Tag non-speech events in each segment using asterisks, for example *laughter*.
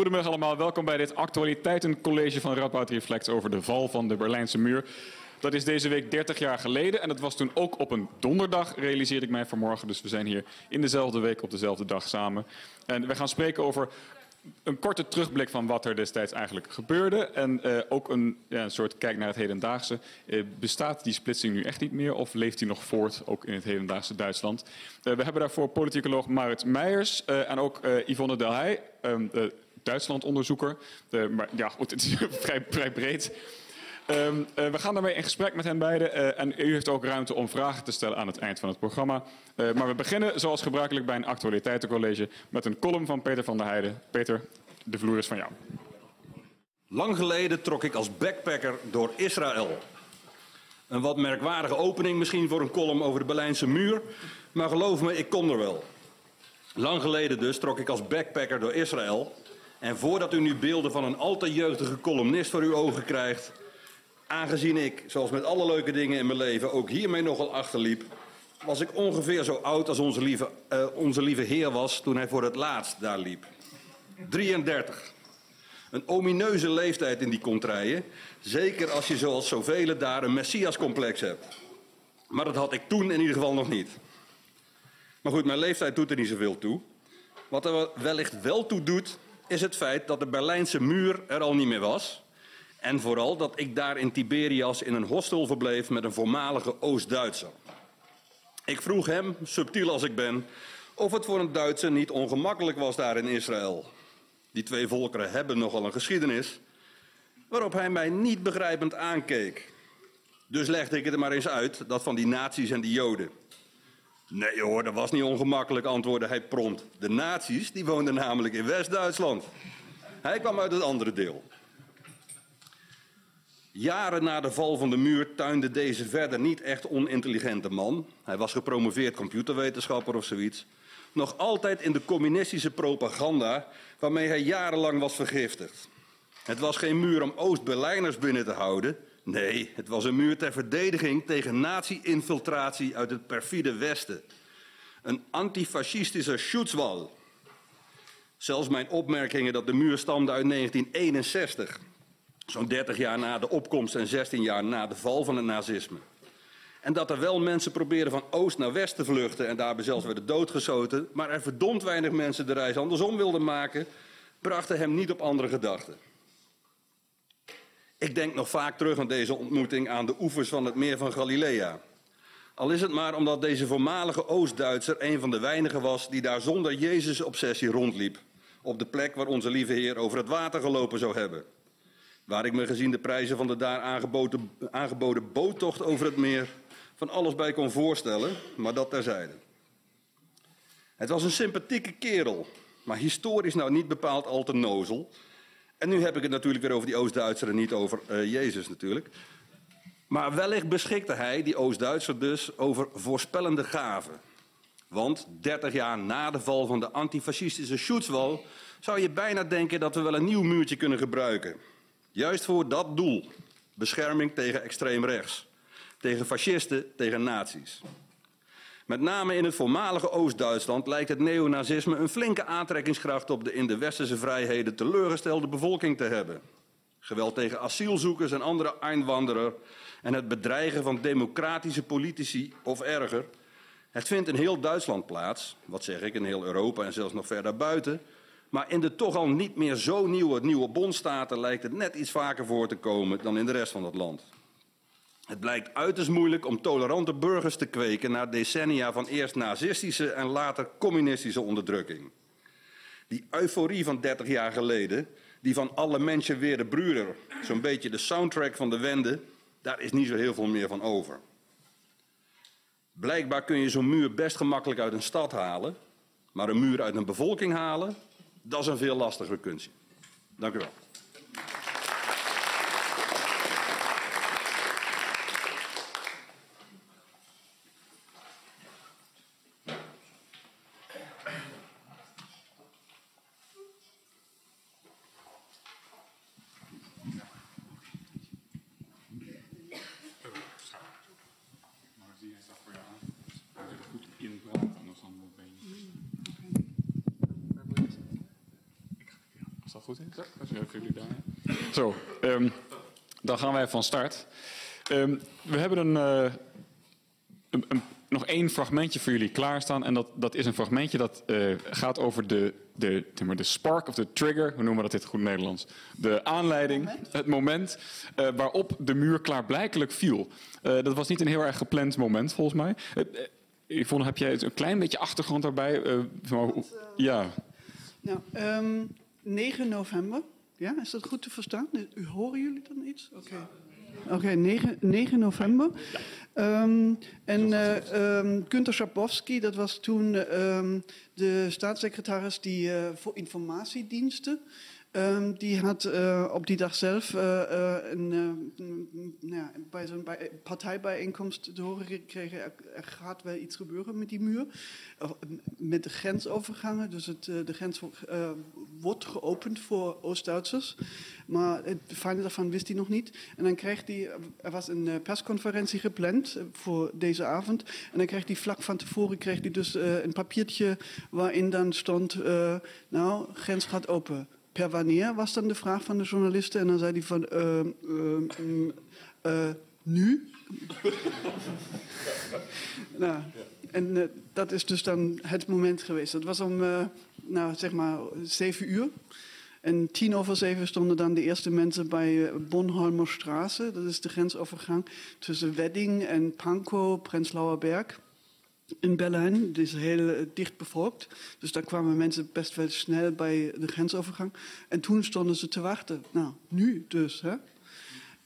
Goedemiddag allemaal, welkom bij dit actualiteitencollege van Radboud Reflect over de val van de Berlijnse muur. Dat is deze week 30 jaar geleden en dat was toen ook op een donderdag, realiseerde ik mij vanmorgen. Dus we zijn hier in dezelfde week op dezelfde dag samen. En we gaan spreken over een korte terugblik van wat er destijds eigenlijk gebeurde. En uh, ook een, ja, een, soort kijk naar het hedendaagse. Uh, bestaat die splitsing nu echt niet meer of leeft die nog voort, ook in het hedendaagse Duitsland? Uh, we hebben daarvoor politicoloog Marit Meijers en ook Yvonne Delhey, um, Duitsland-onderzoeker. maar ja, goed, het is *laughs* vrij, vrij breed. Um, uh, we gaan daarmee in gesprek met hen beiden. Uh, en u heeft ook ruimte om vragen te stellen aan het eind van het programma. Uh, maar we beginnen zoals gebruikelijk bij een actualiteitencollege met een column van Peter van der Heijden. Peter, de vloer is van jou. Lang geleden trok ik als backpacker door Israël. Een wat merkwaardige opening misschien voor een column over de Berlijnse muur. Maar geloof me, ik kom er wel. Lang geleden dus trok ik als backpacker door Israël. En voordat u nu beelden van een al te jeugdige columnist voor uw ogen krijgt, Aangezien ik, zoals met alle leuke dingen in mijn leven, ook hiermee nogal achterliep, was ik ongeveer zo oud als onze lieve, uh, onze lieve Heer was toen hij voor het laatst daar liep. 33. Een omineuze leeftijd in die contraien. Zeker als je zoals zoveel daar een messiascomplex hebt. Maar dat had ik toen in ieder geval nog niet. Maar goed, mijn leeftijd doet er niet zoveel toe. Wat er wellicht wel toe doet, is het feit dat de Berlijnse muur er al niet meer was. En vooral dat ik daar in Tiberias in een hostel verbleef met een voormalige Oost-Duitser. Ik vroeg hem, subtiel als ik ben, of het voor een Duitser niet ongemakkelijk was daar in Israël. Die twee volkeren hebben nogal een geschiedenis, waarop hij mij niet begrijpend aankeek. Dus legde ik het er maar eens uit, dat van die nazi's en die joden. Nee hoor, dat was niet ongemakkelijk, antwoordde hij prompt. De nazi's, die woonden namelijk in West-Duitsland. Hij kwam uit het andere deel. Jaren na de val van de muur tuinde deze verder niet echt onintelligente man. Hij was gepromoveerd computerwetenschapper of zoiets. Nog altijd in de communistische propaganda waarmee hij jarenlang was vergiftigd. Het was geen muur om Oost-Berlijners binnen te houden. Nee, het was een muur ter verdediging tegen nazi-infiltratie uit het perfide Westen. Een antifascistische Schutzwall. Zelfs mijn opmerkingen dat de muur stamde uit 1961 Zo'n 30 jaar na de opkomst en 16 jaar na de val van het nazisme. En dat er wel mensen proberen van oost naar west te vluchten en daarbij zelfs werden doodgeschoten, maar er verdomd weinig mensen de reis andersom wilden maken, brachten hem niet op andere gedachten. Ik denk nog vaak terug aan deze ontmoeting aan de oevers van het meer van Galilea. Al is het maar omdat deze voormalige Oost-Duitser een van de weinigen was die daar zonder Jezus-obsessie rondliep. Op de plek waar onze lieve Heer over het water gelopen zou hebben. Waar ik me gezien de prijzen van de daar aangeboden, aangeboden boottocht over het meer van alles bij kon voorstellen, maar dat terzijde. Het was een sympathieke kerel, maar historisch nou niet bepaald al te nozel. En nu heb ik het natuurlijk weer over die Oost-Duitser en niet over uh, Jezus natuurlijk. Maar wellicht beschikte hij, die Oost-Duitser dus, over voorspellende gaven. Want 30 jaar na de val van de antifascistische Schutzwall zou je bijna denken dat we wel een nieuw muurtje kunnen gebruiken. Juist voor dat doel. Bescherming tegen extreem rechts. Tegen fascisten, tegen nazi's. Met name in het voormalige Oost-Duitsland lijkt het neonazisme een flinke aantrekkingskracht op de in de westerse vrijheden teleurgestelde bevolking te hebben. Geweld tegen asielzoekers en andere Einwanderer en het bedreigen van democratische politici of erger. Het vindt in heel Duitsland plaats, wat zeg ik, in heel Europa en zelfs nog verder buiten. Maar in de toch al niet meer zo nieuwe, nieuwe bondstaten lijkt het net iets vaker voor te komen dan in de rest van het land. Het blijkt uiterst moeilijk om tolerante burgers te kweken na decennia van eerst nazistische en later communistische onderdrukking. Die euforie van 30 jaar geleden, die van alle mensen weer de broeder, zo'n beetje de soundtrack van de wende, daar is niet zo heel veel meer van over. Blijkbaar kun je zo'n muur best gemakkelijk uit een stad halen, maar een muur uit een bevolking halen, dat is een veel lastiger kunstje. Dank u wel. Goed is. jullie daar. Zo, ehm, dan gaan wij van start. Ehm, we hebben een, uh, een, een, nog één fragmentje voor jullie klaarstaan. En dat, dat is een fragmentje dat uh, gaat over de, de, de spark of de trigger. Hoe noemen we dat het goed Nederlands? De aanleiding, moment. het moment uh, waarop de muur klaarblijkelijk viel. dat was niet een heel erg gepland moment, volgens mij. Yvonne, heb jij een klein beetje achtergrond daarbij? ja. Nou, um, ehm, 9 november. Ja, is dat goed te verstaan? Horen jullie dan iets? Oké. Okay. Oké, okay, 9, 9, november. Ja. Um, en uh, um, Günter Schabowski, dat was toen um, de staatssecretaris die uh, voor informatiediensten Um, die had uh, op die dag zelf uh, een, nou bij zo'n partijbijeenkomst te horen gekregen: er, er, gaat wel iets gebeuren met die muur. met de grensovergangen. Dus het, de grens wordt geopend voor Oost-Duitsers. Maar het fijne daarvan wist hij nog niet. En dan kreeg hij, er was een persconferentie gepland voor deze avond. En dan kreeg hij vlak van tevoren kreeg hij dus een papiertje waarin dan stond: Nou, grens gaat open per wanneer was dan de vraag van de journalisten. En dan zei hij van, uh, uh, nu? *laughs* nou, en uh, dat is dus dan het moment geweest. Dat was om, nou, zeg maar, zeven uur. En tien over zeven stonden dan de eerste mensen bij Bonholmer Straße. Dat is de grensovergang tussen Wedding en Pankow, Prenzlauer Berg in Berlijn. Het is heel eh, dicht bevolkt. Dus daar kwamen mensen best wel snel bij de grensovergang. En toen stonden ze te wachten. Nou, nu dus. Hè?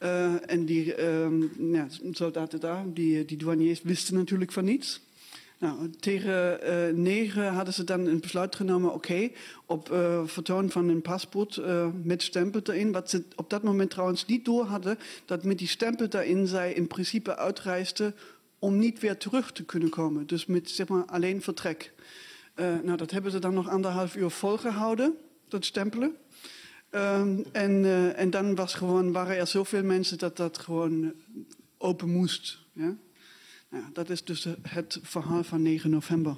Uh, en die uh, ja, soldaten daar, die, die douaniers, wisten natuurlijk van niets. Nou, tegen uh, negen hadden ze dan een besluit genomen: oké, okay, op vertoon van een paspoort met stempel erin. Wat ze op dat moment trouwens niet door hadden, dat met die stempel daarin zij in principe uitreisden om niet weer terug te kunnen komen. Dus met zeg maar, alleen vertrek. Uh, nou, dat hebben ze dan nog anderhalf uur volgehouden, dat stempelen. Um, en, uh, en dan was gewoon, waren er zoveel mensen dat dat gewoon open moest. Ja? Nou, dat is dus het verhaal van 9 november.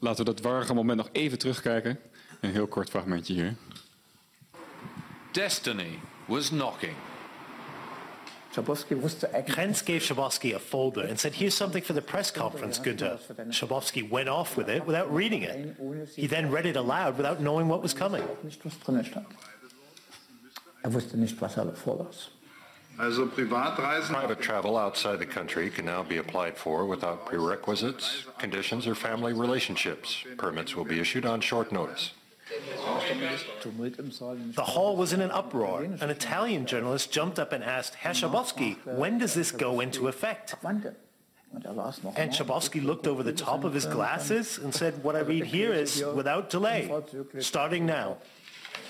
Laten we dat warrige moment nog even terugkijken. Een heel kort fragmentje hier. Destiny was knocking. Krenz gave Schabowski a folder and said, here's something for the press conference, Günther. Schabowski went off with it without reading it. He then read it aloud without knowing what was coming. Er wusste nicht, was er vorlas. Private travel outside the country can now be applied for without prerequisites, conditions, or family relationships. Permits will be issued on short notice. The hall was in an uproar. An Italian journalist jumped up and asked, Herr Schabowski, when does this go into effect? And Schabowski looked over the top of his glasses and said, what I read here is without delay, starting now.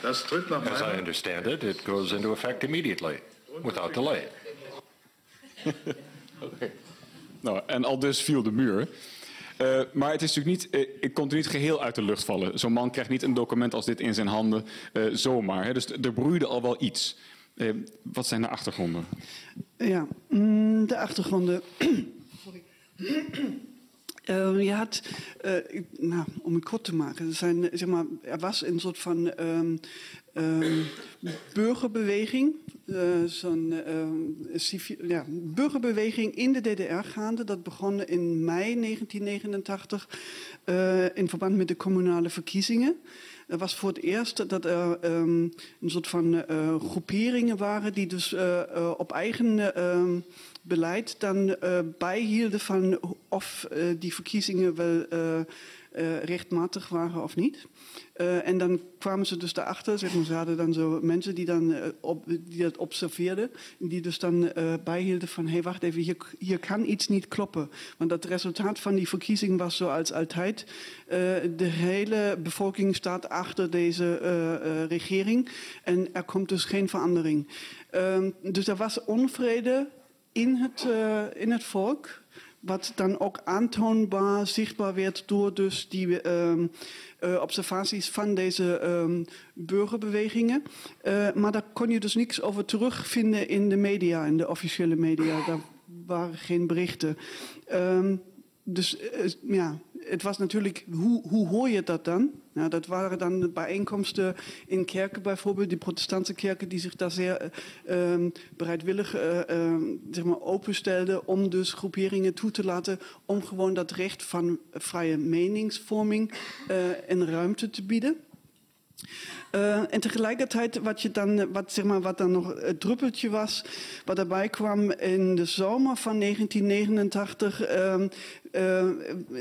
As I understand it, it goes into effect immediately, without delay. *laughs* okay. Nou, en al dus viel de muur. Uh, maar het is natuurlijk niet, uh, ik kon het niet geheel uit de lucht vallen. Zo'n man krijgt niet een document als dit in zijn handen uh, zomaar. Hè. Dus er broeide al wel iets. wat zijn de achtergronden? Ja, mm, de achtergronden. *clears throat* Sorry. *clears throat* Je had, nou, om het kort te maken, zijn, zeg maar, er was een soort van um, um, burgerbeweging, uh, zo'n ja, burgerbeweging in de DDR gaande. Dat begon in mei 1989 in verband met de kommunale verkiezingen. Er was voor het eerst dat er um, een soort van groeperingen waren die dus op eigen beleid dan uh, bijhielden van of uh, die verkiezingen wel uh, rechtmatig waren of niet. en dan kwamen ze dus daarachter, zeg maar, ze hadden dan zo mensen die, dan, op, die dat observeerden, die dus dan bijhielden van, hé hey, wacht even, hier, hier kan iets niet kloppen. Want het resultaat van die verkiezing was zoals altijd, de hele bevolking staat achter deze regering en er komt dus geen verandering. Ehm, dus er was onvrede in het, in het volk. Wat dan ook aantoonbaar, zichtbaar werd door dus die uh, uh, observaties van deze ehm, burgerbewegingen. Eh, maar daar kon je dus niks over terugvinden in de media, in de officiële media. Daar waren geen berichten. Um, dus ja, het was natuurlijk, hoe, hoor je dat dan? Nou, dat waren dan bijeenkomsten in kerken bijvoorbeeld, die protestantse kerken, die zich daar zeer uh, bereidwillig uh, uh, zeg maar openstelden om dus groeperingen toe te laten om gewoon dat recht van vrije meningsvorming een ruimte te bieden. Uh, en tegelijkertijd, wat, je dan, wat, zeg maar, wat dan nog het druppeltje was, wat erbij kwam in de zomer van 1989, uh, uh,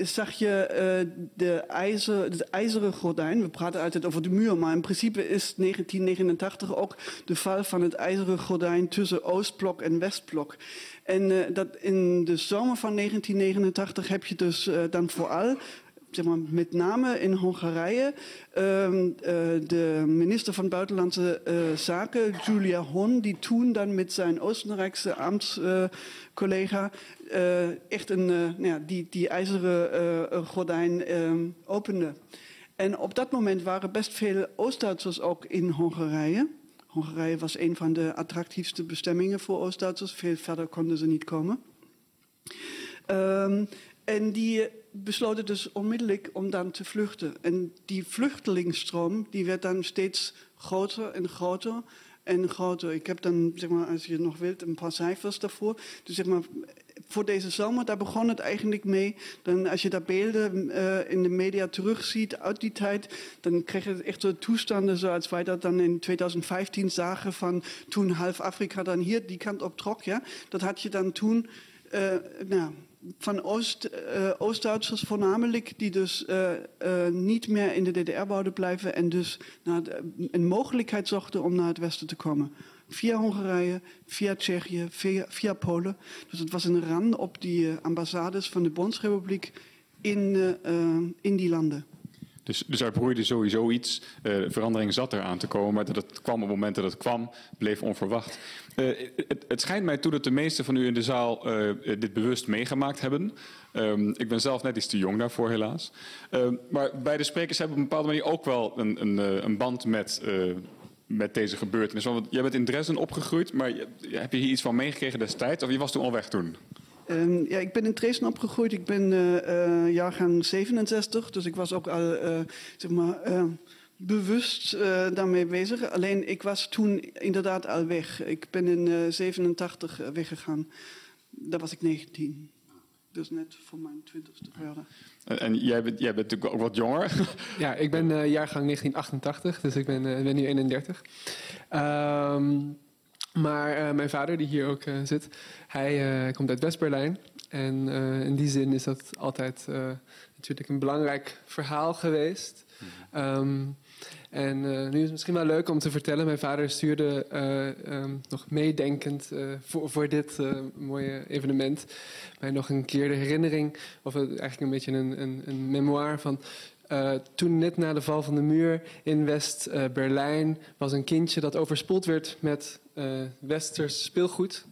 zag je uh, de, ijzer, het ijzeren gordijn. We praten altijd over de muur, maar in principe is 1989 ook de val van het ijzeren gordijn tussen Oostblok en Westblok. En dat in de zomer van 1989 heb je dus dan vooral met name in Hongarije uh, uh, de minister van Buitenlandse uh, Zaken, Julia Hon, die toen dan met zijn Oostenrijkse ambtscollega echt een, nou die, die ijzeren gordijn opende. En op dat moment waren best veel Oost-Duitsers ook in Hongarije. Hongarije was een van de attractiefste bestemmingen voor Oost-Duitsers. Veel verder konden ze niet komen. Um, en die besloten dus onmiddellijk om dan te vluchten. En die vluchtelingsstroom die werd dan steeds groter en groter en groter. Ik heb dan, zeg maar, als je nog wilt, een paar cijfers daarvoor. Dus zeg maar, voor deze zomer, daar begon het eigenlijk mee. Dan, als je daar beelden uh, in de media terugziet uit die tijd, dan krijg je echt zo toestanden zoals wij dat dan in 2015 zagen van toen half Afrika dan hier die kant op trok. Ja? Dat had je dan toen, uh, nou, van Oost, uh, Oost-Duitsers voornamelijk, die dus uh, uh, niet meer in de DDR wouden blijven en dus naar een mogelijkheid zochten om naar het westen te komen. Via Hongarije, via Tsjechië, via, via Polen. Dus het was een ran op die ambassades van de Bondsrepubliek in, in die landen. Dus, dus er broeide sowieso iets. Uh, verandering zat er aan te komen, maar dat het kwam op het moment dat het kwam, bleef onverwacht. Uh, het, het, schijnt mij toe dat de meesten van u in de zaal uh, dit bewust meegemaakt hebben. Um, ik ben zelf net iets te jong daarvoor, helaas. Um, maar beide sprekers hebben op een bepaalde manier ook wel een, een, een band met, met deze gebeurtenis. Want jij bent in Dresden opgegroeid, maar heb je hier iets van meegekregen destijds? Of je was toen al weg toen? Um, ja, ik ben in Dresden opgegroeid. Ik ben uh, uh, jaargang 67, dus ik was ook al uh, zeg maar, bewust daarmee bezig. Alleen ik was toen inderdaad al weg. Ik ben in 87 weggegaan. Daar was ik 19. Dus net voor mijn twintigste verjaardag. En, en jij, bent, jij bent natuurlijk ook wat jonger. *laughs* Ja, ik ben jaargang 1988, dus ik ben, ben nu 31. Um, maar uh, mijn vader, die hier ook uh, zit, hij uh, komt uit West-Berlijn. En in die zin is dat altijd natuurlijk een belangrijk verhaal geweest. Um, en nu is het misschien wel leuk om te vertellen. Mijn vader stuurde um, nog meedenkend voor, voor, dit mooie evenement mij nog een keer de herinnering, of eigenlijk een beetje een, een, een memoir van toen net na de val van de muur in West-Berlijn was een kindje dat overspoeld werd met westers speelgoed.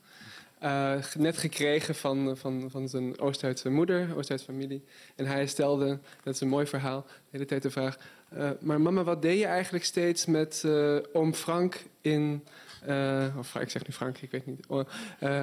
net gekregen van, van, van zijn Oost-Duitse moeder, Oost-Duitse familie. En hij stelde, dat is een mooi verhaal, de hele tijd de vraag... maar mama, wat deed je eigenlijk steeds met oom Frank in... of ik zeg nu Frank, ik weet niet.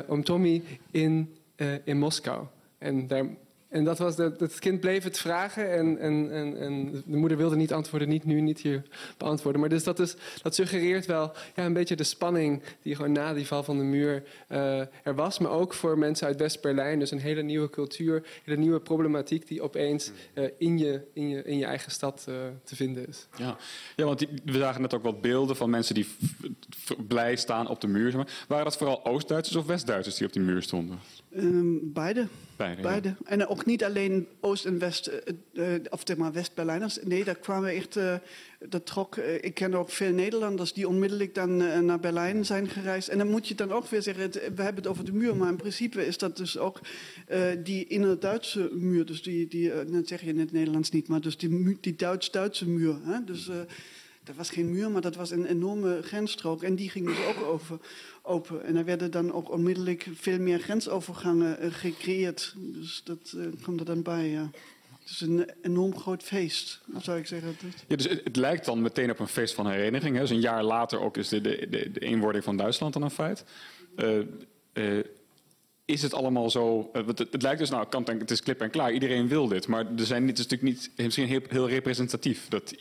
oom Tommy in, in Moskou. En daar en dat was dat, het kind bleef het vragen en, en, en, en, de moeder wilde niet antwoorden, niet nu, niet hier beantwoorden. Maar dus dat, is, dat suggereert wel ja, een beetje de spanning die gewoon na die val van de muur uh, er was. Maar ook voor mensen uit West-Berlijn, dus een hele nieuwe cultuur, een hele nieuwe problematiek die opeens uh, in, je, in, je, in je eigen stad uh, te vinden is. Ja, ja want we zagen net ook wat beelden van mensen die blij staan op de muur. Zeg maar. Waren dat vooral Oost-Duitsers of West-Duitsers die op die muur stonden? Um, beide. Beide. beide. Ja. En ook niet alleen Oost- en West, uh, uh, of zeg maar West-Berlijners. Nee, daar kwamen echt, uh, dat trok. ik ken ook veel Nederlanders die onmiddellijk dan naar Berlijn zijn gereisd. En dan moet je dan ook weer zeggen, het, we hebben het over de muur, maar in principe is dat dus ook die inner-Duitse muur. Dus die, die dat zeg je in het Nederlands niet, maar dus die, die Duits-Duitse muur. Hè? Dus dat was geen muur, maar dat was een enorme grensstrook. En die ging dus ook over, open. En er werden dan ook onmiddellijk veel meer grensovergangen uh, gecreëerd. Dus dat uh, komt er dan bij, ja. Het is een enorm groot feest, zou ik zeggen. Ja, dus het, lijkt dan meteen op een feest van hereniging. Hè? Dus een jaar later ook is de, de, de, eenwording van Duitsland dan een feit. Uh, is het allemaal zo... Het, het, lijkt dus, nou, kant en, het is klip en klaar. Iedereen wil dit. Maar er zijn, het is natuurlijk niet, misschien heel, heel representatief. Dat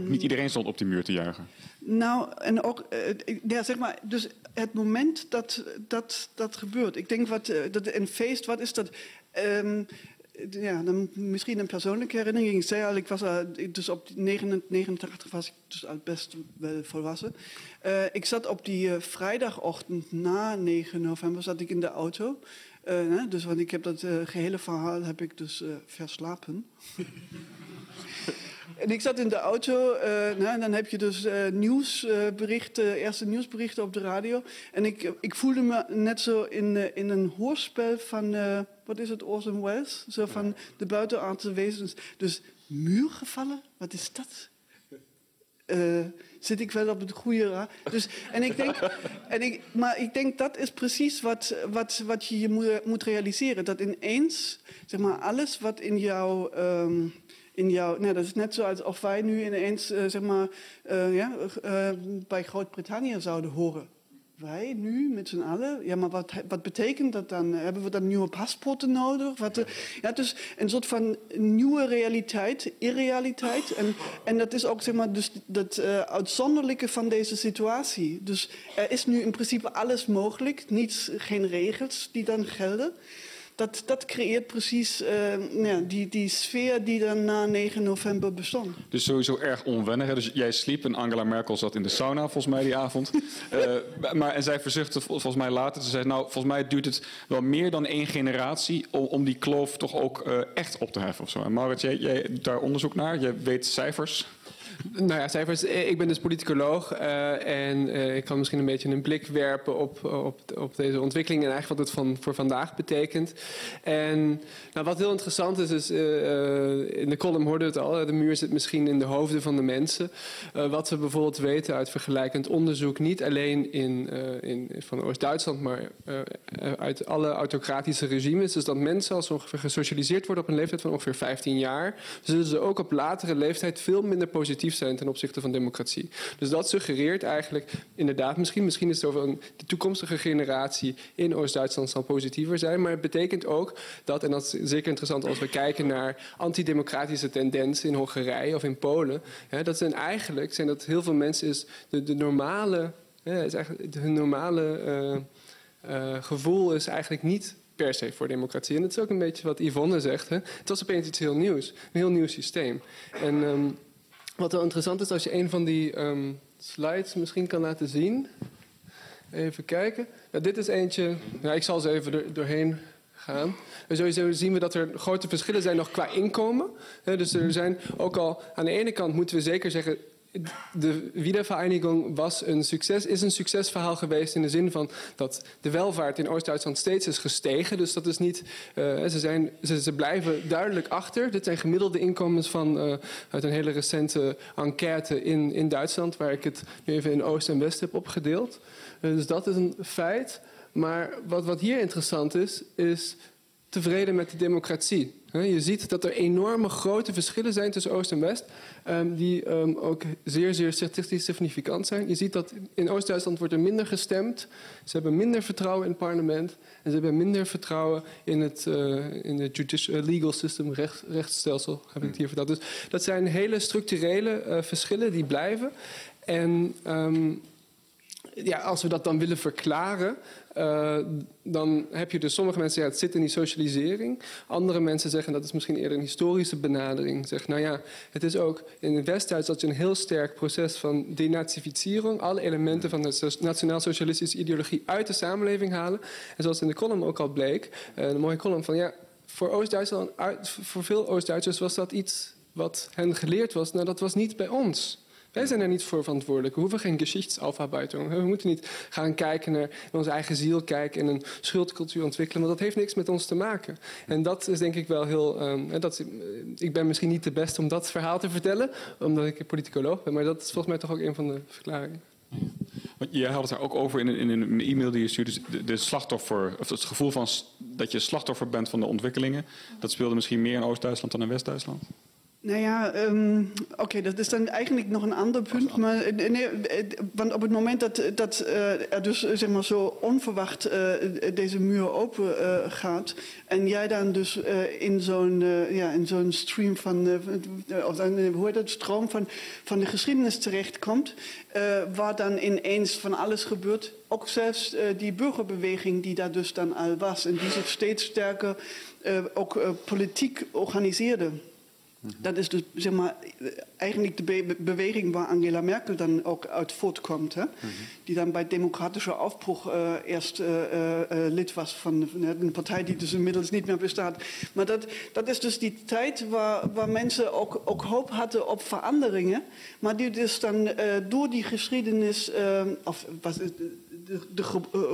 niet iedereen stond op die muur te juichen. Nou, en ook, ja, zeg maar, dus het moment dat dat, dat gebeurt. Ik denk, wat, dat een feest, wat is dat? Um, ja, dan misschien een persoonlijke herinnering. Ik zei al, ik was dus op 89 was ik dus al best wel volwassen. Ik zat op die vrijdagochtend na 9 november zat ik in de auto. Dus want ik heb dat gehele verhaal heb ik dus verslapen. *laughs* En ik zat in de auto uh, nou, en dan heb je dus uh, nieuwsberichten, eerste nieuwsberichten op de radio. En ik, ik voelde me net zo in, in een hoorspel van, wat is het, Orson Welles? Zo van de buitenaardse wezens. Dus muurgevallen, wat is dat? zit ik wel op het goede raad? Dus, en ik denk, *laughs* en ik, maar ik denk dat is precies wat, wat, wat je je moet, moet realiseren. Dat ineens, zeg maar, alles wat in jouw... Um, in jouw. Dat is net zoals of wij nu ineens uh, zeg maar, ja, uh, bij Groot-Brittannië zouden horen. Wij nu met z'n allen? Ja, maar wat, wat betekent dat dan? Hebben we dan nieuwe paspoorten nodig? Wat, ja, dus een soort van nieuwe realiteit, irrealiteit. En, en dat is ook zeg maar, dus dat uitzonderlijke van deze situatie. Dus er is nu in principe alles mogelijk, niets, geen regels die dan gelden dat, dat creëert precies uh, ja, die, die sfeer die dan na 9 november bestond. Dus sowieso erg onwennig. Dus jij sliep en Angela Merkel zat in de sauna volgens mij die avond. *laughs* uh, maar, en zij verzuchtte volgens mij later. Ze zei, nou, volgens mij duurt het wel meer dan één generatie... om, om die kloof toch ook uh, echt op te heffen. Of zo. En Maurits, jij, jij doet daar onderzoek naar. Jij weet cijfers. Nou ja, cijfers. Ik ben dus politicoloog uh, en uh, ik kan misschien een beetje een blik werpen op, op, op deze ontwikkeling en eigenlijk wat het van, voor vandaag betekent. En nou, wat heel interessant is, is in de column hoorde het al, de muur zit misschien in de hoofden van de mensen. wat we bijvoorbeeld weten uit vergelijkend onderzoek, niet alleen in, in, van Oost-Duitsland, maar uit alle autocratische regimes, is dat mensen als ongeveer gesocialiseerd worden op een leeftijd van ongeveer 15 jaar, zullen ze ook op latere leeftijd veel minder positief zijn ten opzichte van democratie. Dus dat suggereert eigenlijk inderdaad, misschien, misschien is het over een, de toekomstige generatie in Oost-Duitsland zal positiever zijn. Maar het betekent ook dat, en dat is zeker interessant als we kijken naar antidemocratische tendensen in Hongarije of in Polen. Dat zijn eigenlijk, zijn dat heel veel mensen is de, de normale, hè, is eigenlijk, hun normale uh, uh, gevoel is eigenlijk niet per se voor democratie. En dat is ook een beetje wat Yvonne zegt. Hè. Het was opeens iets heel nieuws. Een heel nieuw systeem. En um, wat wel interessant is, als je een van die um, slides misschien kan laten zien. Even kijken. Dit is eentje. Nou, ik zal ze even er, doorheen gaan. En sowieso zien we dat er grote verschillen zijn nog qua inkomen. Dus er zijn ook al aan de ene kant moeten we zeker zeggen de Wiedervereinigung was een succes, is een succesverhaal geweest in de zin van dat de welvaart in Oost-Duitsland steeds is gestegen. Dus dat is niet, uh, ze, zijn, ze, blijven duidelijk achter. Dit zijn gemiddelde inkomens van, uh, uit een hele recente enquête in, in Duitsland, waar ik het nu even in Oost en West heb opgedeeld. Uh, dus dat is een feit. Maar wat, wat hier interessant is, is tevreden met de democratie. Je ziet dat er enorme grote verschillen zijn tussen Oost en West, um, die um, ook zeer, zeer statistisch significant zijn. Je ziet dat in Oost-Duitsland wordt er minder gestemd, ze hebben minder vertrouwen in het parlement en ze hebben minder vertrouwen in het, uh, in het judicial, uh, legal system, recht, heb ik het hier verteld. Dus dat zijn hele structurele uh, verschillen die blijven. En um, ja, als we dat dan willen verklaren, uh, dan heb je dus sommige mensen, ja, het zit in die socialisering. Andere mensen zeggen, dat is misschien eerder een historische benadering. Zeggen, nou ja, het is ook in het West-Duits dat je een heel sterk proces van denazificering, alle elementen van de nationaal-socialistische ideologie uit de samenleving halen. En zoals in de column ook al bleek, uh, een mooie column van, ja, voor Oost-Duitsland, voor veel Oost-Duitsers was dat iets wat hen geleerd was. Nou, dat was niet bij ons. Wij zijn er niet voor verantwoordelijk. We hoeven geen geschichtsaufarbeitung. We moeten niet gaan kijken naar onze eigen ziel kijken en een schuldcultuur ontwikkelen. Want dat heeft niks met ons te maken. En dat is denk ik wel heel. Um, dat, ik ben misschien niet de beste om dat verhaal te vertellen, omdat ik politicoloog ben. Maar dat is volgens mij toch ook een van de verklaringen. Want jij had het daar ook over in, in, een e-mail die je stuurde. De, de, slachtoffer, of het gevoel van dat je slachtoffer bent van de ontwikkelingen. Dat speelde misschien meer in Oost-Duitsland dan in West-Duitsland? Nou ja, um, oké, okay, dat is dan eigenlijk nog een ander punt. Maar, eh, nee, eh, want op het moment dat, dat uh, er dus zeg maar, zo onverwacht uh, deze muur open uh, gaat... en jij dan dus in zo'n ja, in zo'n stream van... of hoe heet dat, stroom van, van de geschiedenis terechtkomt... waar dan ineens van alles gebeurt. Ook zelfs die burgerbeweging die daar dus dan al was... en die zich steeds sterker ook politiek organiseerde... Dat is dus zeg maar, eigenlijk de be beweging waar Angela Merkel dan ook uit voortkomt. Hè? Die dan bij Democratische Aufbruch uh, eerst uh, uh, lid was van, een partij die dus inmiddels niet meer bestaat. Maar dat, dat is dus die tijd waar, waar mensen ook, ook hoop hadden op veranderingen. Maar die dus dan door die geschiedenis, of was, de, de, de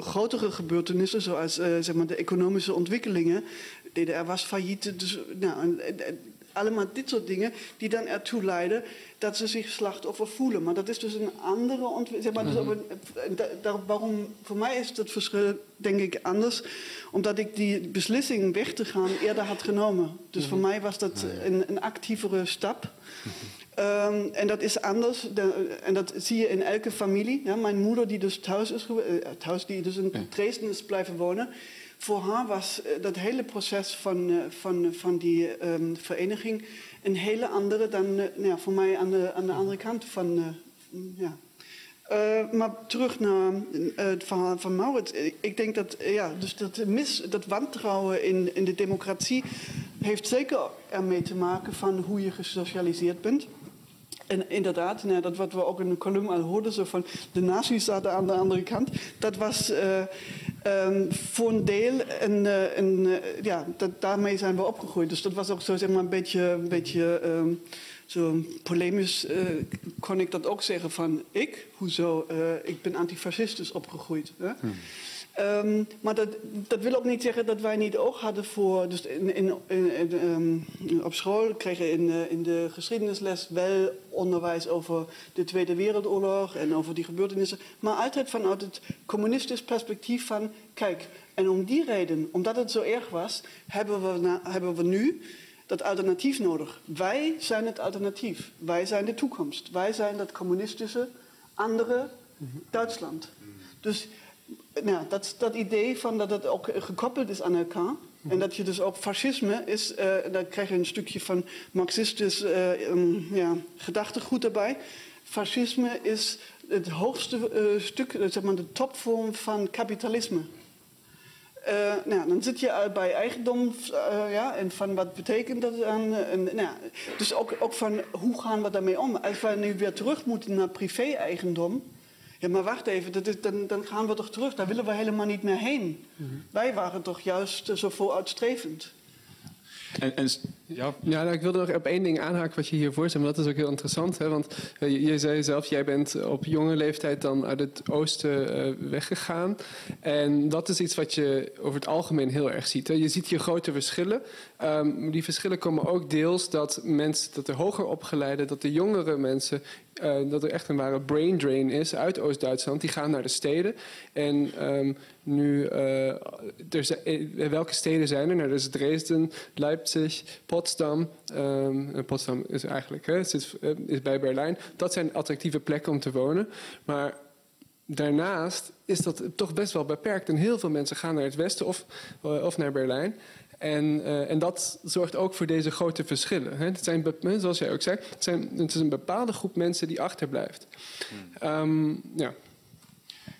grotere gebeurtenissen, zoals zeg maar de economische ontwikkelingen. DDR was failliet. Dus, nou, allemaal dit soort dingen die dan ertoe leiden dat ze zich slachtoffer voelen. Maar dat is dus een andere ontwikkeling. Zeg maar, dus waarom, voor mij is dat verschil denk ik anders. Omdat ik die beslissing weg te gaan eerder had genomen. Dus voor mij was dat een, een actievere stap. Um, *laughs* en dat is anders. De, en dat zie je in elke familie. Ja, mijn moeder die dus thuis is, uh, thuis die dus in Dresden is blijven wonen voor haar was eh, dat hele proces van, eh, van, van die um, vereniging een hele andere dan nou voor mij aan de, aan de andere kant van. Uh, ja. Maar terug naar het verhaal van Maurits. Ik denk dat, ja, dus dat, mis, dat wantrouwen in, in de democratie heeft zeker ermee te maken van hoe je gesocialiseerd bent. En inderdaad, nou, dat wat we ook in de column al hoorden, zo van de nazi's zaten aan de andere kant, dat was um, voor een deel, en, en uh, ja, daarmee zijn we opgegroeid. Dus dat was ook zo zeg maar een beetje, een beetje um, zo polemisch, kon ik dat ook zeggen van ik, hoezo, ik ben antifascistisch opgegroeid. Hè? Hmm. Um, maar dat, dat, wil ook niet zeggen dat wij niet oog hadden voor. Dus in, in, in, um, op school kregen in, uh, in de geschiedenisles wel onderwijs over de Tweede Wereldoorlog en over die gebeurtenissen. Maar altijd vanuit het communistisch perspectief van: kijk, en om die reden, omdat het zo erg was, hebben we, na, hebben we nu dat alternatief nodig. Wij zijn het alternatief. Wij zijn de toekomst. Wij zijn dat communistische andere Duitsland. Dus nou, dat, dat idee van dat het ook gekoppeld is aan elkaar. En dat je dus ook fascisme is, uh, daar krijg je een stukje van marxistisch uh, um, ja, gedachtegoed erbij. Fascisme is het hoogste stuk, zeg maar de topvorm van kapitalisme. nou, dan zit je bij eigendom ja, en van wat betekent dat dan. Nou, dus ook, ook van hoe gaan we daarmee om? Als we nu weer terug moeten naar privé-eigendom, ja, maar wacht even, dat is, dan, dan, gaan we toch terug. Daar willen we helemaal niet meer heen. Mhm. Wij waren toch juist zo vooruitstrevend. En, en, ja. ja nou, ik wilde nog op één ding aanhaken wat je hier voorstelt. Want dat is ook heel interessant. Hè? Want uh, je, je, zei zelf, jij bent op jonge leeftijd dan uit het oosten uh, weggegaan. En dat is iets wat je over het algemeen heel erg ziet. Hè? Je ziet hier grote verschillen. Um, die verschillen komen ook deels dat mensen, dat de hoger opgeleide, dat de jongere mensen uh, dat er echt een ware brain drain is uit Oost-Duitsland. Die gaan naar de steden. En um, nu, uh, er welke steden zijn er? Nou, er is Dresden, Leipzig, Potsdam. Um, Potsdam is eigenlijk hè, zit, is bij Berlijn. Dat zijn attractieve plekken om te wonen. Maar daarnaast is dat toch best wel beperkt. En heel veel mensen gaan naar het westen of, of naar Berlijn. En, uh, en dat zorgt ook voor deze grote verschillen. Hè. Het zijn, zoals jij ook zei, het, zijn, het is een bepaalde groep mensen die achterblijft. Hmm. Um, ja.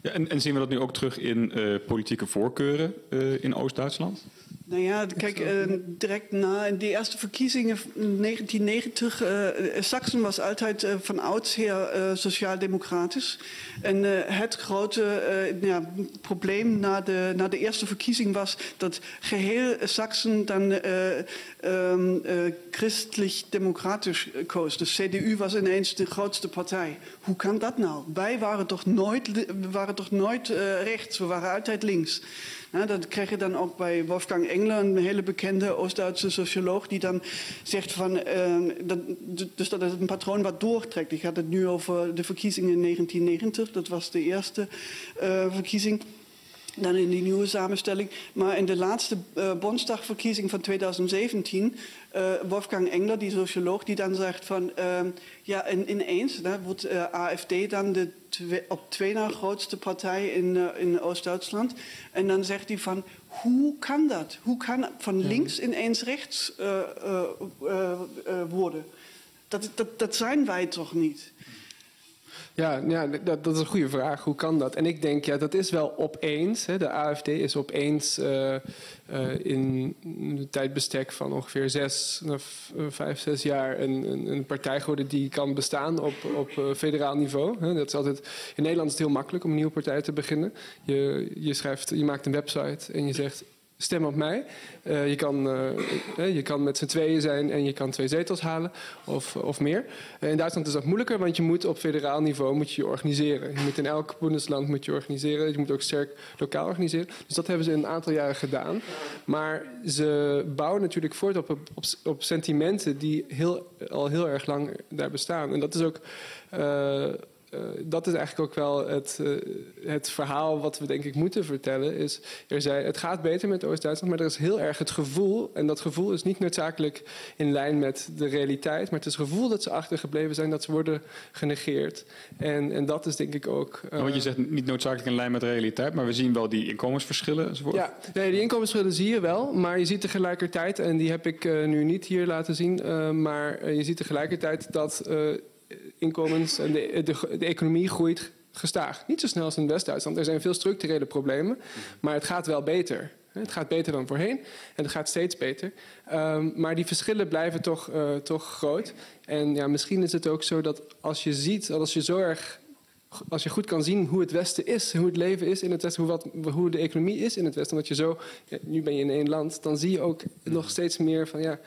Ja, en, en, zien we dat nu ook terug in uh, politieke voorkeuren uh, in Oost-Duitsland? Nou ja, kijk, uh, direct na die eerste verkiezingen in 1990, uh, Sachsen was altijd uh, van oudsher sociaal-democratisch. En het grote ja, probleem na de, na de eerste verkiezing was dat geheel Sachsen dan um, christelijk-democratisch koos. De CDU was ineens de grootste partij. Hoe kan dat nou? Wij waren toch nooit, waren toch nooit rechts, we waren altijd links. Dat krijg je dan ook bij Wolfgang Engler, een hele bekende Oost-Duitse socioloog, die dan zegt van, uh, dat, dus dat het een patroon wat doortrekt. Ik had het nu over de verkiezingen in 1990, dat was de eerste uh, verkiezing. Dan in die nieuwe samenstelling. Maar in de laatste uh, Bondsdagverkiezing van 2017, uh, Wolfgang Engler, die socioloog, die dan zegt van uh, ja, in, ineens hè, wordt uh, AFD dan de op twee na grootste partij in, in Oost-Duitsland. En dan zegt hij van hoe kan dat? Hoe kan van links ineens rechts worden? Dat, dat, dat zijn wij toch niet? Ja, ja dat, dat, is een goede vraag. Hoe kan dat? En ik denk, ja, dat is wel opeens. Hè. De AFD is opeens uh, uh, in een tijdbestek van ongeveer zes, vijf, zes jaar een, een, een, partij geworden die kan bestaan op, op federaal niveau. Hè. Dat is altijd, in Nederland is het heel makkelijk om een nieuwe partij te beginnen. Je, je, schrijft, je maakt een website en je zegt stem op mij. Uh, je, kan, uh, je kan met z'n tweeën zijn en je kan twee zetels halen of, of meer. In Duitsland is dat moeilijker, want je moet op federaal niveau moet je, je organiseren. Je moet in elk bundesland moet je organiseren. Je moet ook sterk lokaal organiseren. Dus dat hebben ze een aantal jaren gedaan. Maar ze bouwen natuurlijk voort op, op, op sentimenten die heel, al heel erg lang daar bestaan. En dat is ook uh, dat is eigenlijk ook wel het, uh, het verhaal wat we denk ik moeten vertellen. Is, er zei, het gaat beter met Oost-Duitsland, maar er is heel erg het gevoel. En dat gevoel is niet noodzakelijk in lijn met de realiteit. Maar het is het gevoel dat ze achtergebleven zijn, dat ze worden genegeerd. En, en dat is denk ik ook... Uh, Want je zegt niet noodzakelijk in lijn met de realiteit, maar we zien wel die inkomensverschillen enzovoort. Ja, nee, die inkomensverschillen zie je wel. Maar je ziet tegelijkertijd, en die heb ik nu niet hier laten zien... maar je ziet tegelijkertijd dat inkomens en de, de, de economie groeit gestaag. Niet zo snel als in West-Duitsland. Er zijn veel structurele problemen, maar het gaat wel beter. Het gaat beter dan voorheen en het gaat steeds beter. Um, maar die verschillen blijven toch, uh, toch groot. En ja, misschien is het ook zo dat als je ziet, als je zo erg. Als je goed kan zien hoe het Westen is, hoe het leven is in het Westen, hoe, wat, hoe de economie is in het Westen, omdat je zo, nu ben je in één land, dan zie je ook nog steeds meer van ja,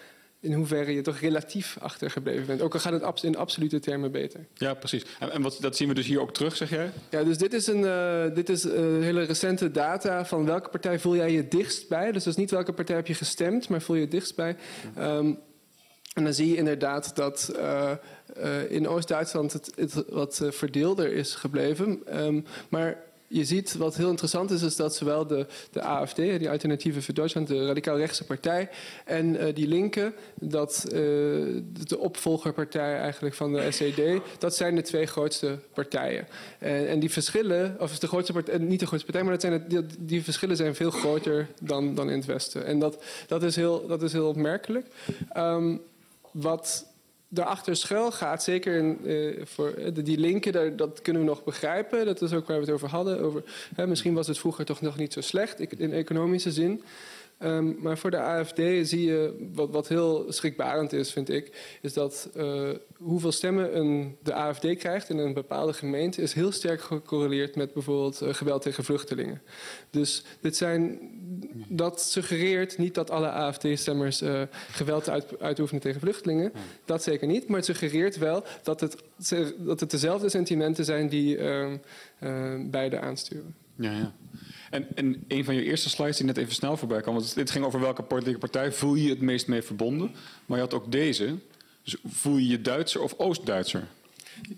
in hoeverre je toch relatief achtergebleven bent. Ook al gaat het in absolute termen beter. Ja, precies. En, en wat, dat zien we dus hier ook terug, zeg jij? Ja, dus dit is een uh, dit is, uh, hele recente data van welke partij voel jij je dichtst bij. Dus dat is niet welke partij heb je gestemd, maar voel je het dichtst bij. Um, en dan zie je inderdaad dat uh, in Oost-Duitsland het, het, wat verdeelder is gebleven. Um, maar je ziet wat heel interessant is, is dat zowel de, de AFD, die Alternatieve voor Duitsland, de radicaal-rechtse partij, en uh, die linken, dat uh, de opvolgerpartij eigenlijk van de SED, dat zijn de twee grootste partijen. En, en die verschillen, of de grootste partij, niet de grootste partij, maar dat zijn het, die, verschillen zijn veel groter dan, dan in het Westen. En dat, dat, is, heel, dat is heel opmerkelijk. Um, wat daarachter schuil gaat, zeker in, uh, voor de, die linken, daar, dat kunnen we nog begrijpen. Dat is ook waar we het over hadden. Over, hè, misschien was het vroeger toch nog niet zo slecht in economische zin. Um, maar voor de AFD zie je, wat, wat heel schrikbarend is, vind ik, is dat uh, hoeveel stemmen een, de AFD krijgt in een bepaalde gemeente, is heel sterk gecorreleerd met bijvoorbeeld uh, geweld tegen vluchtelingen. Dus dit zijn, dat suggereert niet dat alle AFD-stemmers uh, geweld uit, uitoefenen tegen vluchtelingen. Dat zeker niet. Maar het suggereert wel dat het, dat het dezelfde sentimenten zijn die ehm, beide aansturen. Ja, ja. En, en een van je eerste slides die net even snel voorbij kwam, want dit ging over welke politieke partij voel je het meest mee verbonden. Maar je had ook deze. Dus voel je je Duitser of Oost-Duitser?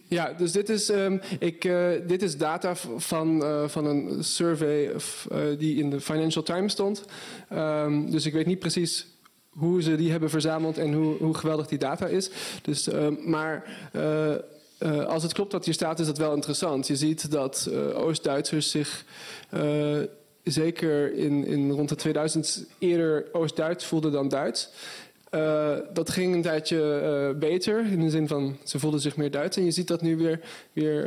Ja, dus dit is, um, ik, uh, dit is data van, uh, van een survey uh, die in de Financial Times stond. Um, dus ik weet niet precies hoe ze die hebben verzameld en hoe, hoe geweldig die data is. Dus, maar uh, als het klopt wat hier staat, is dat wel interessant. Je ziet dat uh, Oost-Duitsers zich uh, zeker in, in rond de 2000 eerder Oost-Duits voelden dan Duits. dat ging een tijdje beter, in de zin van ze voelden zich meer Duits. En je ziet dat nu weer, weer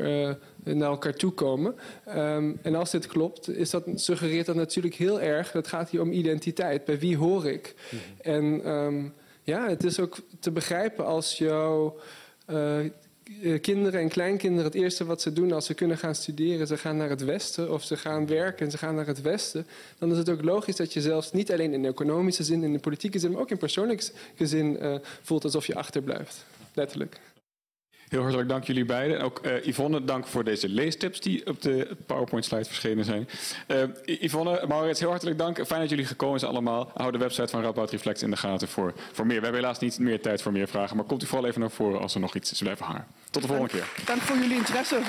naar elkaar toe komen. Um, en als dit klopt, is dat, suggereert dat natuurlijk heel erg. Dat gaat hier om identiteit. Bij wie hoor ik? Mm -hmm. En um, ja, het is ook te begrijpen als jouw eh, kinderen en kleinkinderen het eerste wat ze doen als ze kunnen gaan studeren, ze gaan naar het westen of ze gaan werken en ze gaan naar het westen, dan is het ook logisch dat je zelfs niet alleen in de economische zin, in de politieke zin, maar ook in persoonlijke zin uh, voelt alsof je achterblijft. Letterlijk. Heel hartelijk dank jullie beiden. En ook uh, Yvonne, dank voor deze leestips die op de PowerPoint-slide verschenen zijn. Uh, Yvonne, Maurits, heel hartelijk dank. Fijn dat jullie gekomen zijn allemaal. Hou de website van Radboud Reflex in de gaten voor, voor meer. We hebben helaas niet meer tijd voor meer vragen, maar komt u vooral even naar voren als er nog iets is blijven hangen. Tot de volgende dank, keer. Dank voor jullie interesse.